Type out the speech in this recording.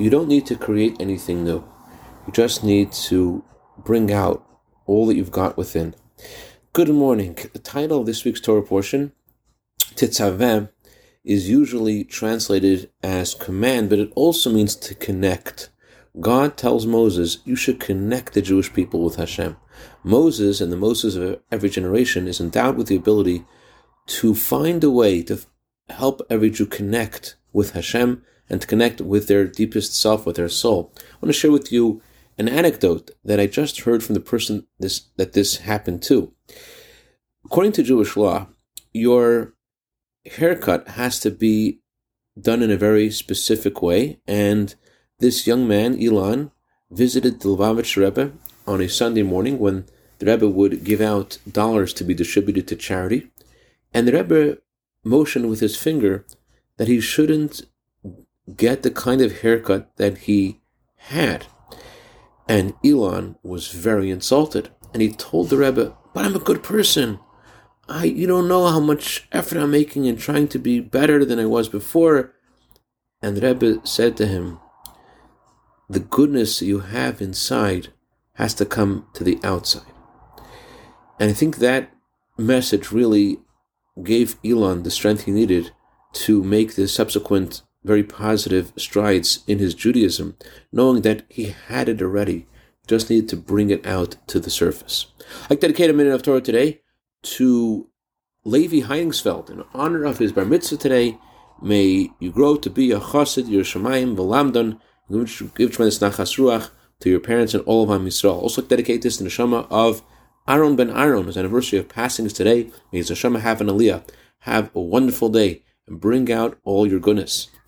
you don't need to create anything new. You just need to bring out all that you've got within. Good morning. The title of this week's Torah portion, Titzaveh, is usually translated as command, but it also means to connect. God tells Moses, You should connect the Jewish people with Hashem. Moses and the Moses of every generation is endowed with the ability to find a way to help every Jew connect with Hashem and to connect with their deepest self, with their soul. I want to share with you an anecdote that I just heard from the person this that this happened to. According to Jewish law, your haircut has to be done in a very specific way, and this young man, Elon, visited the Lubavitch Rebbe on a Sunday morning when the Rebbe would give out dollars to be distributed to charity, and the Rebbe motioned with his finger that he shouldn't get the kind of haircut that he had. And Elon was very insulted. And he told the Rebbe, But I'm a good person. I you don't know how much effort I'm making in trying to be better than I was before. And the Rebbe said to him, The goodness you have inside has to come to the outside. And I think that message really gave Elon the strength he needed to make the subsequent very positive strides in his Judaism, knowing that he had it already, just needed to bring it out to the surface. I dedicate a minute of Torah today to Levi Heiningsfeld in honor of his bar mitzvah today. May you grow to be a chassid, yerei Shamayim, v'lamdon, give tremendous nachas ruach to your parents and all of Am Yisrael. Also dedicate this to the neshama of Aaron ben Aaron, his anniversary of passing today. May his neshama have an aliyah. Have a wonderful day and bring out all your goodness.